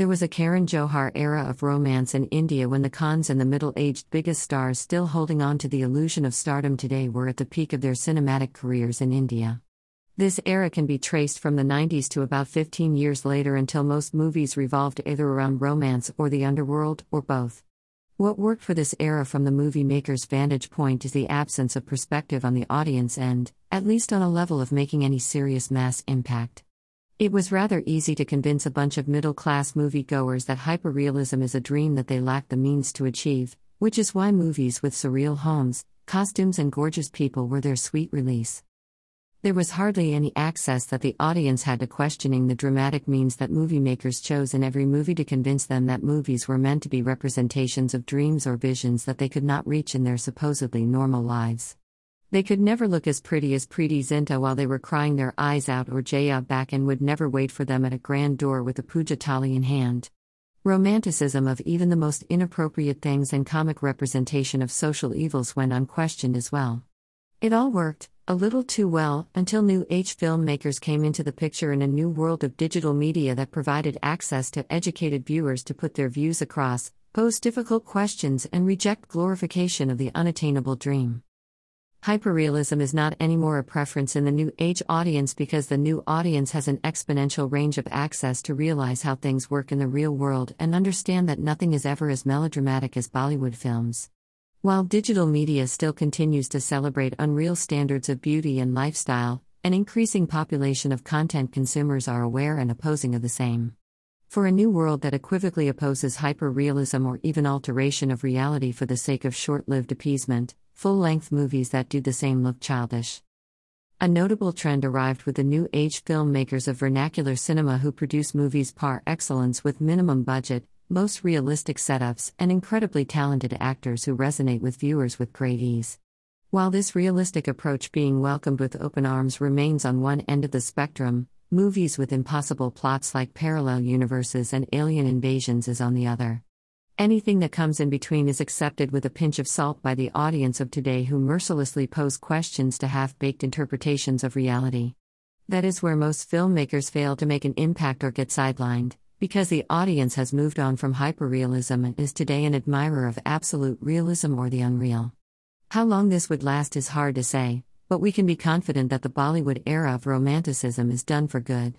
There was a Karan Johar era of romance in India when the Khans and the middle aged biggest stars still holding on to the illusion of stardom today were at the peak of their cinematic careers in India. This era can be traced from the 90s to about 15 years later until most movies revolved either around romance or the underworld, or both. What worked for this era from the movie maker's vantage point is the absence of perspective on the audience end, at least on a level of making any serious mass impact. It was rather easy to convince a bunch of middle class moviegoers that hyperrealism is a dream that they lack the means to achieve, which is why movies with surreal homes, costumes, and gorgeous people were their sweet release. There was hardly any access that the audience had to questioning the dramatic means that movie makers chose in every movie to convince them that movies were meant to be representations of dreams or visions that they could not reach in their supposedly normal lives. They could never look as pretty as Preity Zinta while they were crying their eyes out, or Jaya Bachchan would never wait for them at a grand door with a puja thali in hand. Romanticism of even the most inappropriate things and comic representation of social evils went unquestioned as well. It all worked, a little too well, until new age filmmakers came into the picture in a new world of digital media that provided access to educated viewers to put their views across, pose difficult questions, and reject glorification of the unattainable dream. Hyperrealism is not anymore a preference in the new age audience because the new audience has an exponential range of access to realize how things work in the real world and understand that nothing is ever as melodramatic as Bollywood films. While digital media still continues to celebrate unreal standards of beauty and lifestyle, an increasing population of content consumers are aware and opposing of the same. For a new world that equivocally opposes hyperrealism or even alteration of reality for the sake of short lived appeasement, full length movies that do the same look childish. A notable trend arrived with the new age filmmakers of vernacular cinema who produce movies par excellence with minimum budget, most realistic setups, and incredibly talented actors who resonate with viewers with great ease. While this realistic approach being welcomed with open arms remains on one end of the spectrum, movies with impossible plots like parallel universes and alien invasions is on the other. Anything that comes in between is accepted with a pinch of salt by the audience of today who mercilessly pose questions to half baked interpretations of reality. That is where most filmmakers fail to make an impact or get sidelined, because the audience has moved on from hyperrealism and is today an admirer of absolute realism or the unreal. How long this would last is hard to say, but we can be confident that the Bollywood era of romanticism is done for good.